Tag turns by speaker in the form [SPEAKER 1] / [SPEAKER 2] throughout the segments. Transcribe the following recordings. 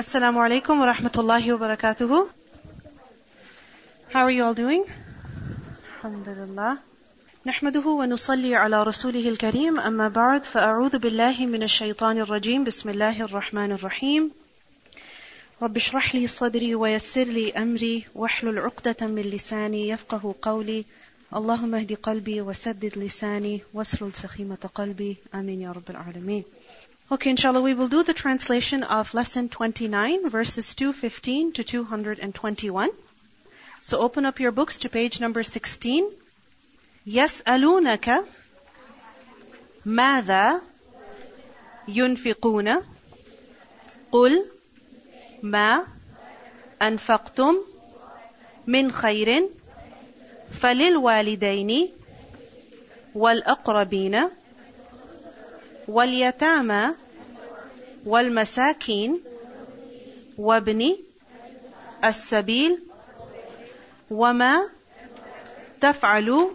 [SPEAKER 1] Assalamu alaikum wa rahmatullahi wa barakatuhu. How are you all doing? Alhamdulillah. نحمده ونصلي على رسوله الكريم. أما بعد فأعوذ بالله من الشيطان الرجيم. بسم الله الرحمن الرحيم. رب اشرح لي صدري ويسر لي أمري. واحلل عقدة من لساني يفقه قولي. اللهم اهد قلبي وسدد لساني. واسلل سخيمة قلبي. آمين يا رب العالمين. Okay, inshallah, we will do the translation of lesson 29, verses 215 to 221. So open up your books to page number 16. يسألونك ماذا ينفقون قل ما أنفقتم من خير فللوالدين والأقربين واليتامى والمساكين وابن السبيل وما تفعلوا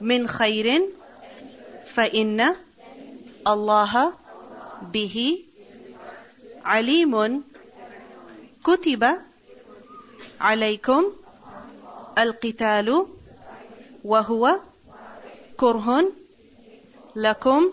[SPEAKER 1] من خير فإن الله به عليم كتب عليكم القتال وهو كره لكم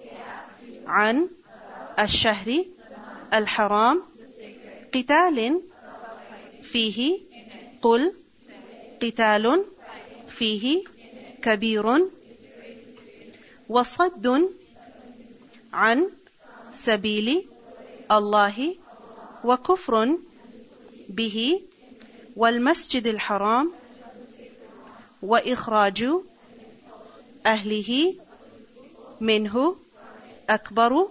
[SPEAKER 1] عن الشهر الحرام قتال فيه قل قتال فيه كبير وصد عن سبيل الله وكفر به والمسجد الحرام وإخراج أهله منه اكبر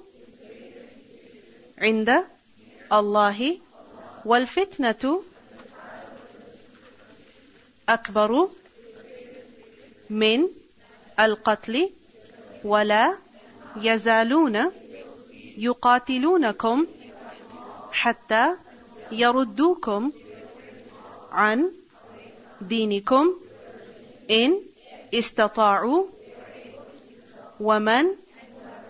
[SPEAKER 1] عند الله والفتنة أكبر من القتل ولا يزالون يقاتلونكم حتى يردوكم عن دينكم إن استطاعوا ومن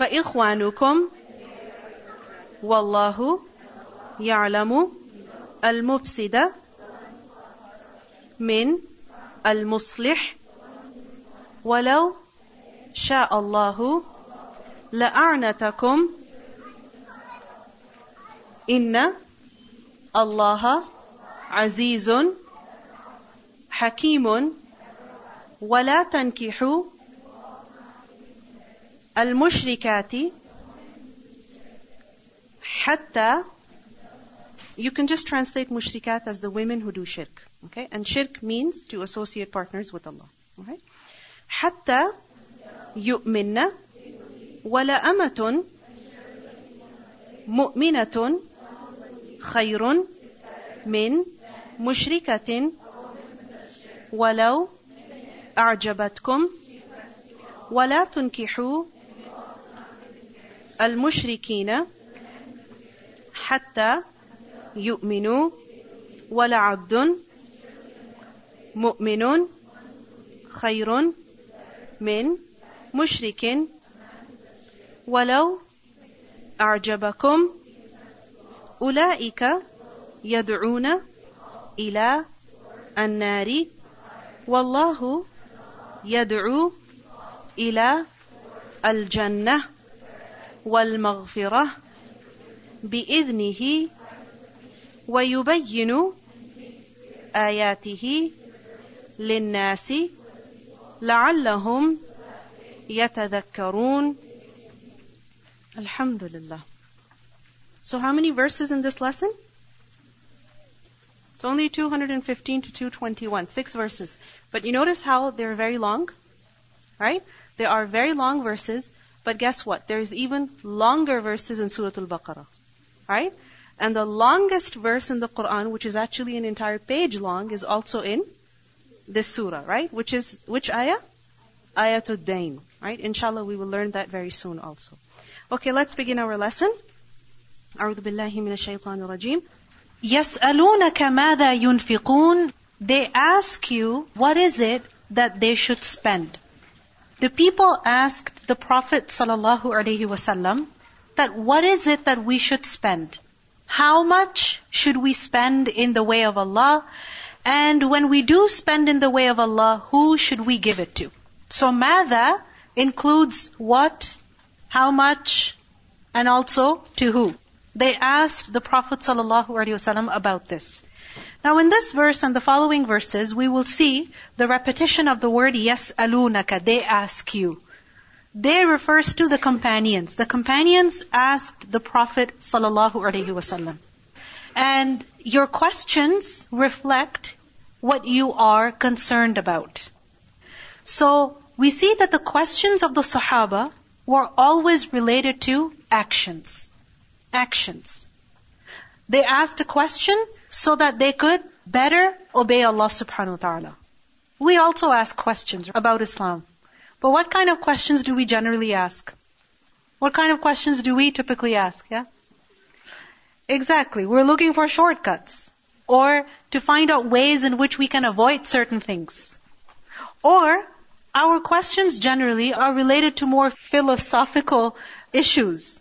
[SPEAKER 1] فإخوانكم والله
[SPEAKER 2] يعلم المفسد من المصلح ولو شاء الله لأعنتكم إن الله عزيز حكيم ولا تنكحوا المشركات حتى you can just translate mushrikat as the women who do shirk. Okay? And shirk means to associate partners with Allah. Okay? حتى يؤمن ولا أمة مؤمنة خير من مشركة ولو أعجبتكم ولا تنكحوا المشركين حتى يؤمنوا ولعبد مؤمن خير من مشرك ولو أعجبكم أولئك يدعون إلى النار والله يدعو إلى الجنة والمغفرة بإذنه ويبين آياته للناس لعلهم يتذكرون الحمد لله So how many verses in this lesson? It's only 215 to 221, six verses. But you notice how they're very long? Right? They are very long verses, but guess what? There's even longer verses in Surah Al-Baqarah. Right? And the longest verse in the Quran, which is actually an entire page long, is also in this surah, right? Which is, which ayah? Ayatul Dain, right? Inshallah, we will learn that very soon also. Okay, let's begin our lesson. أعوذ بالله من الشيطان الرجيم يسألونك ماذا ينفقون They ask you, what is it that they should spend? The people asked the Prophet wasallam that what is it that we should spend? How much should we spend in the way of Allah? And when we do spend in the way of Allah, who should we give it to? So mada includes what, how much, and also to who. They asked the Prophet ﷺ about this. Now in this verse and the following verses, we will see the repetition of the word yes alunaka, they ask you. They refers to the companions. The companions asked the Prophet sallallahu And your questions reflect what you are concerned about. So we see that the questions of the Sahaba were always related to actions. Actions. They asked a question so that they could better obey Allah subhanahu wa ta'ala. We also ask questions about Islam. But what kind of questions do we generally ask? What kind of questions do we typically ask? Yeah? Exactly. We're looking for shortcuts. Or to find out ways in which we can avoid certain things. Or our questions generally are related to more philosophical issues.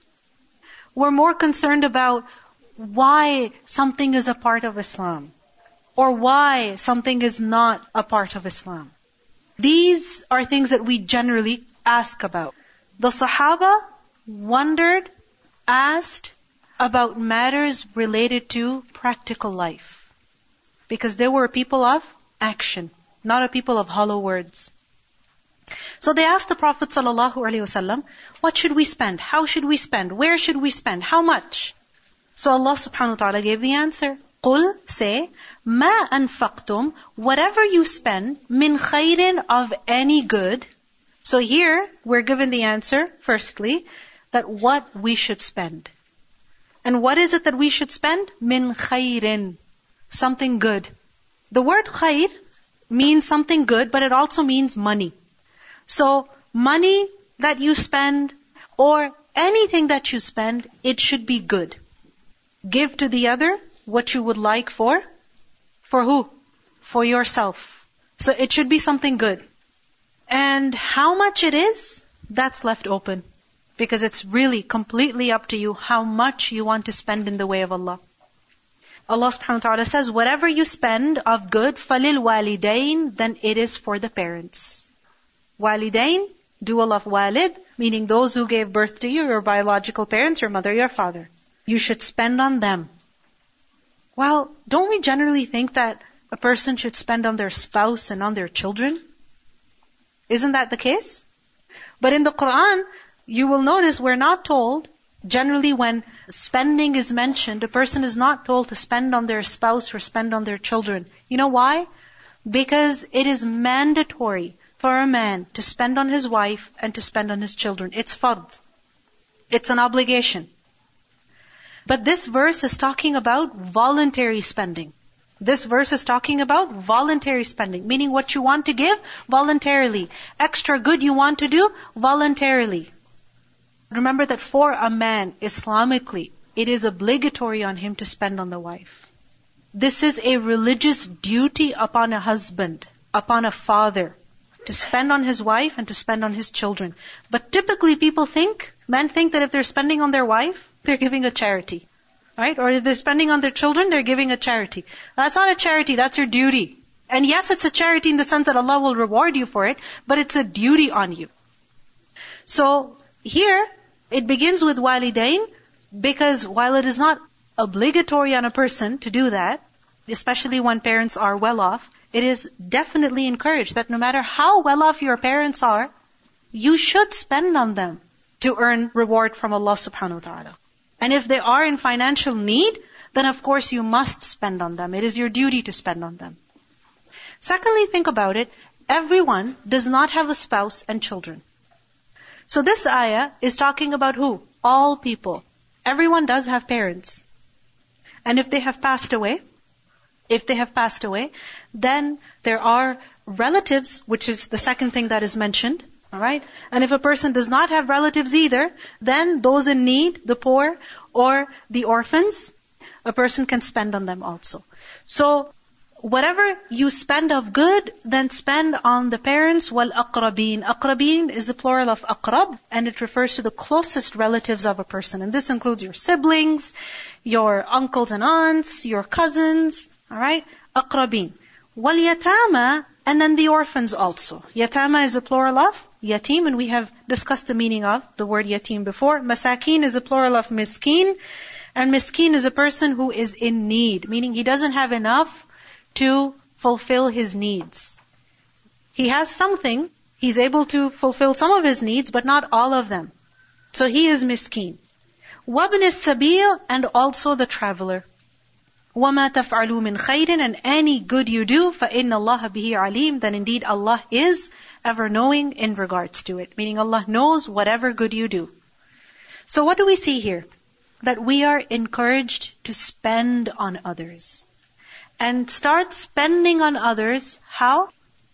[SPEAKER 2] We're more concerned about why something is a part of Islam. Or why something is not a part of Islam. These are things that we generally ask about. The Sahaba wondered, asked about matters related to practical life. Because they were a people of action, not a people of hollow words. So they asked the Prophet ﷺ, what should we spend? How should we spend? Where should we spend? How much? So Allah subhanahu wa ta'ala gave the answer. قل say ما أنفقتم whatever you spend min khairin of any good. So here we're given the answer firstly that what we should spend. And what is it that we should spend? Min khairin. Something good. The word khair means something good, but it also means money. So money that you spend or anything that you spend, it should be good. Give to the other what you would like for? For who? For yourself. So it should be something good. And how much it is, that's left open. Because it's really completely up to you how much you want to spend in the way of Allah. Allah subhanahu wa ta'ala says, whatever you spend of good, falil walidain, then it is for the parents. Walidain, dual of walid, meaning those who gave birth to you, your biological parents, your mother, your father. You should spend on them. Well, don't we generally think that a person should spend on their spouse and on their children? Isn't that the case? But in the Quran, you will notice we're not told Generally, when spending is mentioned, a person is not told to spend on their spouse or spend on their children. You know why? Because it is mandatory for a man to spend on his wife and to spend on his children. It's fard. It's an obligation. But this verse is talking about voluntary spending. This verse is talking about voluntary spending, meaning what you want to give voluntarily. Extra good you want to do voluntarily. Remember that for a man, Islamically, it is obligatory on him to spend on the wife. This is a religious duty upon a husband, upon a father, to spend on his wife and to spend on his children. But typically people think, men think that if they're spending on their wife, they're giving a charity. Right? Or if they're spending on their children, they're giving a charity. That's not a charity, that's your duty. And yes, it's a charity in the sense that Allah will reward you for it, but it's a duty on you. So, here, it begins with walidain because while it is not obligatory on a person to do that, especially when parents are well off, it is definitely encouraged that no matter how well off your parents are, you should spend on them to earn reward from Allah subhanahu wa ta'ala. And if they are in financial need, then of course you must spend on them. It is your duty to spend on them. Secondly, think about it. Everyone does not have a spouse and children. So this ayah is talking about who? All people. Everyone does have parents. And if they have passed away, if they have passed away, then there are relatives, which is the second thing that is mentioned. Alright? And if a person does not have relatives either, then those in need, the poor, or the orphans, a person can spend on them also. So, whatever you spend of good, then spend on the parents wal aqrabin. Aqrabin is the plural of aqrab, and it refers to the closest relatives of a person. And this includes your siblings, your uncles and aunts, your cousins, alright? Aqrabin. Wal yatama, and then the orphans also. Yatama is a plural of yatim, and we have discussed the meaning of the word yatim before. Masakin is a plural of miskin, and miskin is a person who is in need, meaning he doesn't have enough to fulfill his needs. He has something, he's able to fulfill some of his needs, but not all of them. So he is miskin. Wabn is sabil, and also the traveler. وَمَا تَفْعَلُوا مِنْ خَيْرٍ and any good you do, فَإِنَّ اللَّهَ بِهِ عَلِيمٌ then indeed Allah is ever knowing in regards to it. Meaning Allah knows whatever good you do. So what do we see here? That we are encouraged to spend on others and start spending on others. How?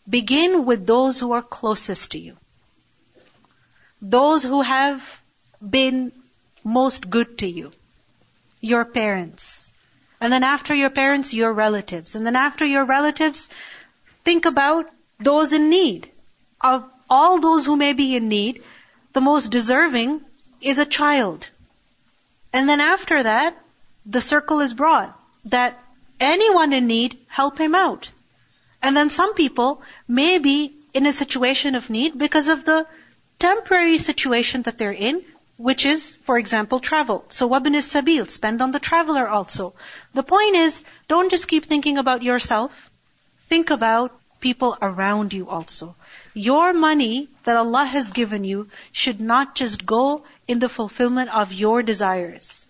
[SPEAKER 2] Begin with those who are closest to you. Those who have been most good to you. Your parents. and then after your parents, your relatives. And then after your relatives, think about those in need. Of all those who may be in need, the most deserving is a child. And then after that, the circle is broad. That anyone in need, help him out. And then some people may be in a situation of need because of the temporary situation that they're in, which is, for example, travel. So wabn is sabil, spend on the traveler also. The point is, don't just keep thinking about yourself. Think about people around you also. Your money that Allah has given you should not just go in the fulfillment of your desires.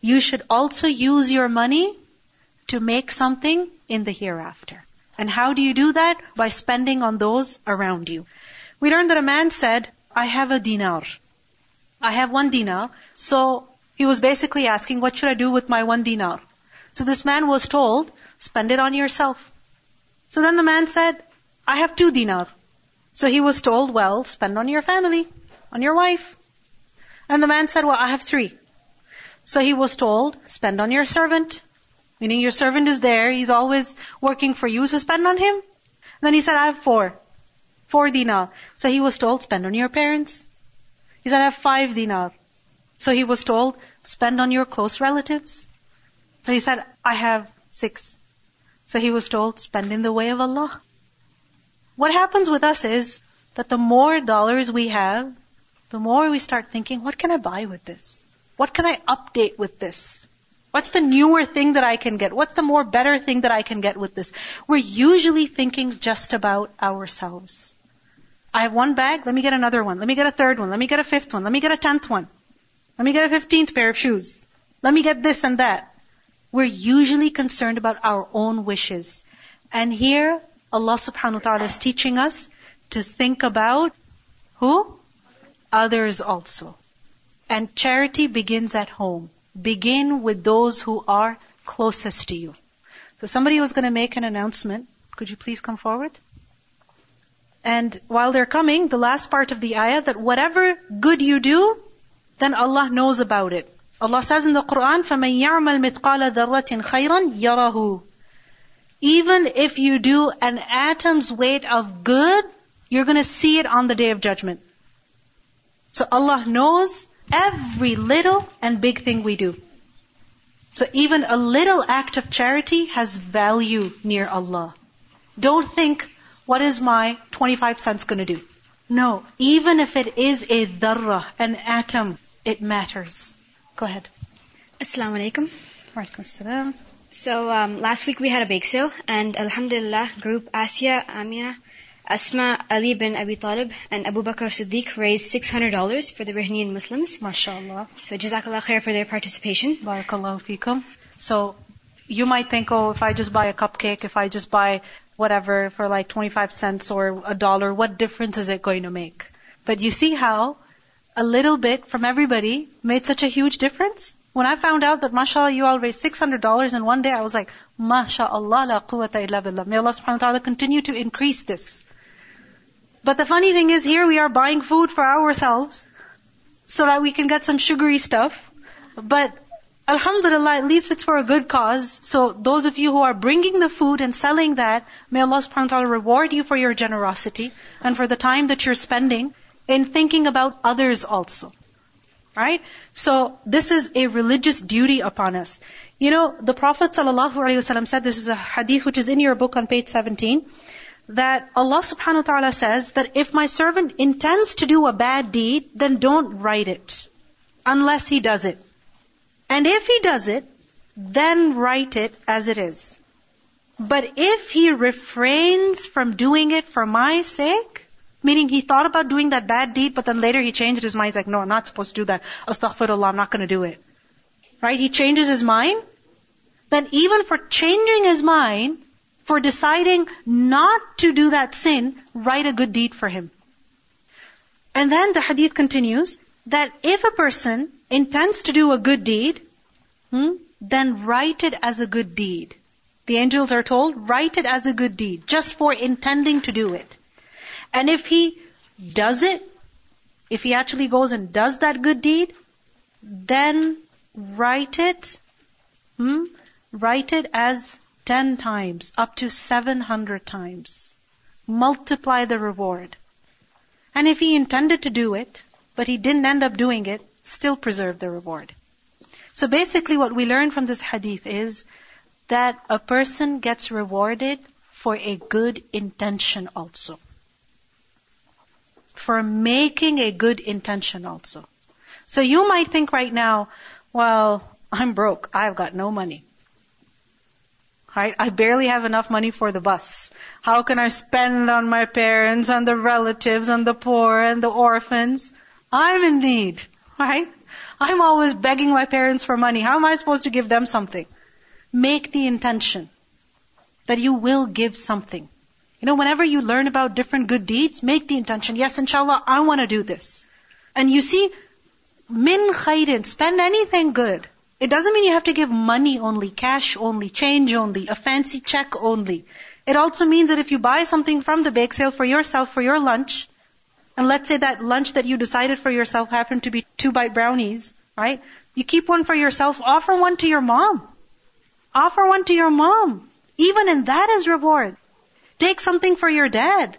[SPEAKER 2] You should also use your money to make something in the hereafter. And how do you do that? By spending on those around you. We learned that a man said, I have a dinar. I have one dinar. So he was basically asking, what should I do with my one dinar? So this man was told, spend it on yourself. So then the man said, I have two dinar. So he was told, well, spend on your family, on your wife. And the man said, well, I have three. So he was told, spend on your servant, Meaning your servant is there, he's always working for you, so spend on him. And then he said, I have four. Four dinar. So he was told, spend on your parents. He said, I have five dinar. So he was told, spend on your close relatives. So he said, I have six. So he was told, spend in the way of Allah. What happens with us is that the more dollars we have, the more we start thinking, what can I buy with this? What can I update with this? What's the newer thing that I can get? What's the more better thing that I can get with this? We're usually thinking just about ourselves. I have one bag, let me get another one. Let me get a third one. Let me get a fifth one. Let me get a tenth one. Let me get a fifteenth pair of shoes. Let me get this and that. We're usually concerned about our own wishes. And here, Allah subhanahu wa ta'ala is teaching us to think about who? Others also. And charity begins at home. Begin with those who are closest to you. So somebody was going to make an announcement. Could you please come forward? And while they're coming, the last part of the ayah that whatever good you do, then Allah knows about it. Allah says in the Quran, فَمَن يَعْمَلْ مِثْقَالَ ذَرَّةٍ خَيْرًا يَرَهُ Even if you do an atom's weight of good, you're going to see it on the day of judgment. So Allah knows every little and big thing we do. So even a little act of charity has value near Allah. Don't think, what is my 25 cents going to do? No, even if it is a dharra, an atom, it matters. Go ahead.
[SPEAKER 3] Assalamu alaikum.
[SPEAKER 2] Assalam.
[SPEAKER 3] So um, last week we had a bake sale, and Alhamdulillah, group Asia, Amina, Asma, Ali bin Abi Talib, and Abu Bakr Siddiq raised $600 for the Bahraini Muslims.
[SPEAKER 2] MashaAllah.
[SPEAKER 3] So Jazakallah khair for their participation.
[SPEAKER 2] Barakallahu feekum. So you might think, oh, if I just buy a cupcake, if I just buy whatever for like 25 cents or a dollar, what difference is it going to make? But you see how a little bit from everybody made such a huge difference? When I found out that, mashallah, you all raised $600 in one day, I was like, mashallah, la quwwata illa billah. May Allah subhanahu wa ta'ala continue to increase this. But the funny thing is here we are buying food for ourselves so that we can get some sugary stuff. But Alhamdulillah, at least it's for a good cause. So those of you who are bringing the food and selling that, may Allah subhanahu wa ta'ala reward you for your generosity and for the time that you're spending in thinking about others also. Right? So this is a religious duty upon us. You know, the Prophet ﷺ said, this is a hadith which is in your book on page 17, that Allah subhanahu wa ta'ala says that if my servant intends to do a bad deed, then don't write it. Unless he does it. And if he does it, then write it as it is. But if he refrains from doing it for my sake, meaning he thought about doing that bad deed, but then later he changed his mind, he's like, no, I'm not supposed to do that. Astaghfirullah, I'm not going to do it. Right? He changes his mind. Then even for changing his mind, for deciding not to do that sin, write a good deed for him. And then the hadith continues that if a person intends to do a good deed, hmm, then write it as a good deed. The angels are told, write it as a good deed, just for intending to do it. And if he does it, if he actually goes and does that good deed, then write it, hmm, write it as 10 times, up to 700 times. Multiply the reward. And if he intended to do it, but he didn't end up doing it, still preserve the reward. So basically what we learn from this hadith is that a person gets rewarded for a good intention also. For making a good intention also. So you might think right now, well, I'm broke. I've got no money. Right? I barely have enough money for the bus. How can I spend on my parents and the relatives and the poor and the orphans? I'm in need. Right? I'm always begging my parents for money. How am I supposed to give them something? Make the intention that you will give something. You know, whenever you learn about different good deeds, make the intention, yes, inshallah, I want to do this. And you see, min khairin, spend anything good. It doesn't mean you have to give money only, cash only, change only, a fancy check only. It also means that if you buy something from the bake sale for yourself for your lunch, and let's say that lunch that you decided for yourself happened to be two bite brownies, right? You keep one for yourself, offer one to your mom. Offer one to your mom. Even in that is reward. Take something for your dad.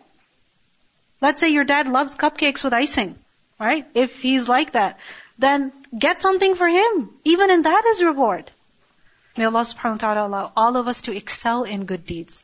[SPEAKER 2] Let's say your dad loves cupcakes with icing, right? If he's like that then get something for him. Even in that is reward.
[SPEAKER 1] May Allah subhanahu wa ta'ala allow all of us to excel in good deeds.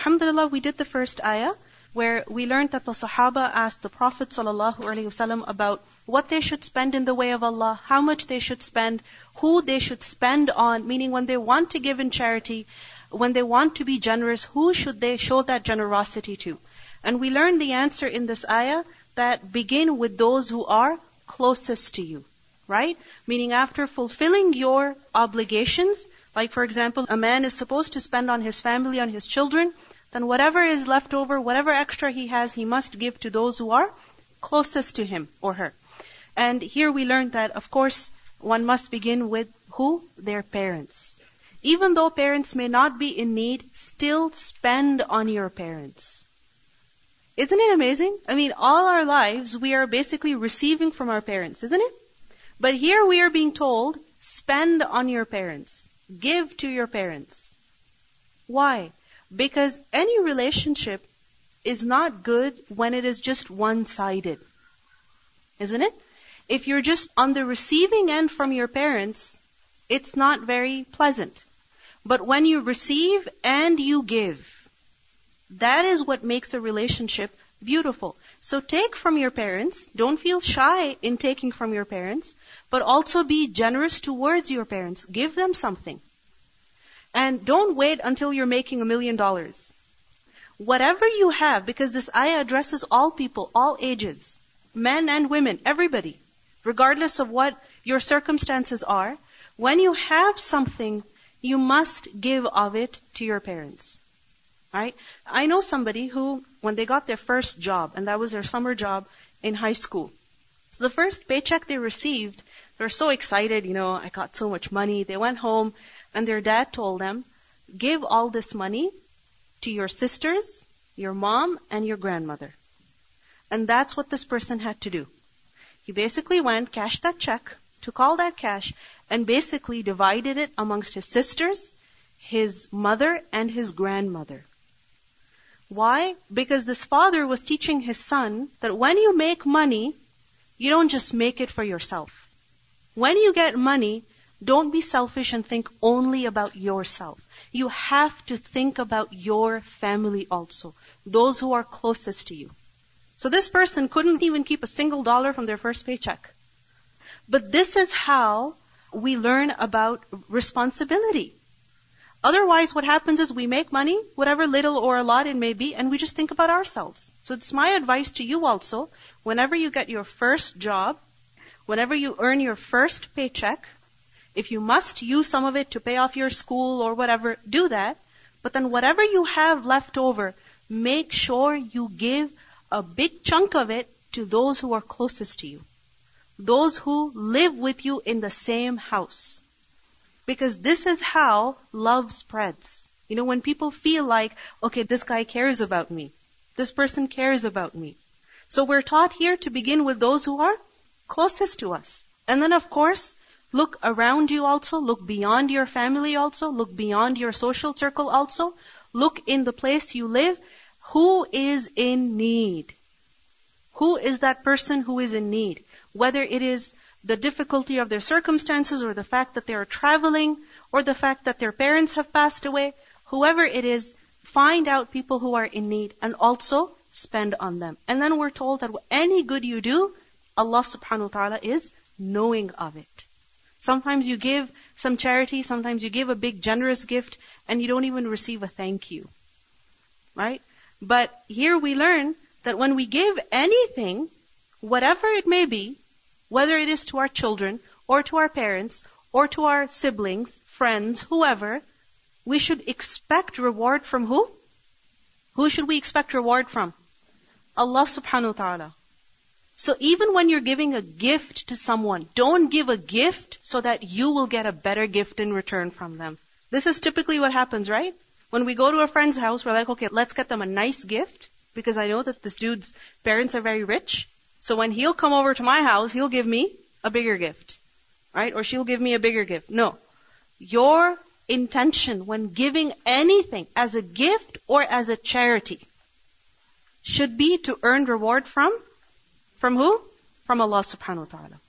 [SPEAKER 1] Alhamdulillah, we did the first ayah where we learned that the Sahaba asked the Prophet ﷺ about what they should spend in the way of Allah, how much they should spend, who they should spend on, meaning when they want to give in charity, when they want to be generous, who should they show that generosity to? And we learned the answer in this ayah that begin with those who are closest to you, right? Meaning after fulfilling your obligations, like for example, a man is supposed to spend on his family, on his children, then whatever is left over, whatever extra he has, he must give to those who are closest to him or her. And here we learned that, of course, one must begin with who? Their parents. Even though parents may not be in need, still spend on your parents. Isn't it amazing? I mean, all our lives we are basically receiving from our parents, isn't it? But here we are being told, spend on your parents. Give to your parents. Why? Because any relationship is not good when it is just one-sided. Isn't it? If you're just on the receiving end from your parents, it's not very pleasant. But when you receive and you give, that is what makes a relationship beautiful. So take from your parents. Don't feel shy in taking from your parents, but also be generous towards your parents. Give them something. And don't wait until you're making a million dollars. Whatever you have, because this ayah addresses all people, all ages, men and women, everybody, regardless of what your circumstances are, when you have something, you must give of it to your parents. Right? I know somebody who, when they got their first job, and that was their summer job in high school. So the first paycheck they received, they were so excited, you know, I got so much money. They went home and their dad told them, give all this money to your sisters, your mom, and your grandmother. And that's what this person had to do. He basically went, cashed that check, took all that cash, and basically divided it amongst his sisters, his mother, and his grandmother. Why? Because this father was teaching his son that when you make money, you don't just make it for yourself. When you get money, don't be selfish and think only about yourself. You have to think about your family also. Those who are closest to you. So this person couldn't even keep a single dollar from their first paycheck. But this is how we learn about responsibility. Otherwise, what happens is we make money, whatever little or a lot it may be, and we just think about ourselves. So it's my advice to you also, whenever you get your first job, whenever you earn your first paycheck, if you must use some of it to pay off your school or whatever, do that. But then whatever you have left over, make sure you give a big chunk of it to those who are closest to you. Those who live with you in the same house. Because this is how love spreads. You know, when people feel like, okay, this guy cares about me. This person cares about me. So we're taught here to begin with those who are closest to us. And then of course, look around you also, look beyond your family also, look beyond your social circle also, look in the place you live. Who is in need? Who is that person who is in need? Whether it is the difficulty of their circumstances or the fact that they are traveling or the fact that their parents have passed away, whoever it is, find out people who are in need and also spend on them. And then we're told that any good you do, Allah subhanahu wa ta'ala is knowing of it. Sometimes you give some charity, sometimes you give a big generous gift and you don't even receive a thank you. Right? But here we learn that when we give anything, whatever it may be, whether it is to our children or to our parents or to our siblings, friends, whoever, we should expect reward from who? Who should we expect reward from? Allah subhanahu wa ta'ala. So even when you're giving a gift to someone, don't give a gift so that you will get a better gift in return from them. This is typically what happens, right? When we go to a friend's house, we're like, okay, let's get them a nice gift because I know that this dude's parents are very rich. So when he'll come over to my house, he'll give me a bigger gift. Right? Or she'll give me a bigger gift. No. Your intention when giving anything as a gift or as a charity should be to earn reward from from who? From Allah subhanahu wa ta'ala.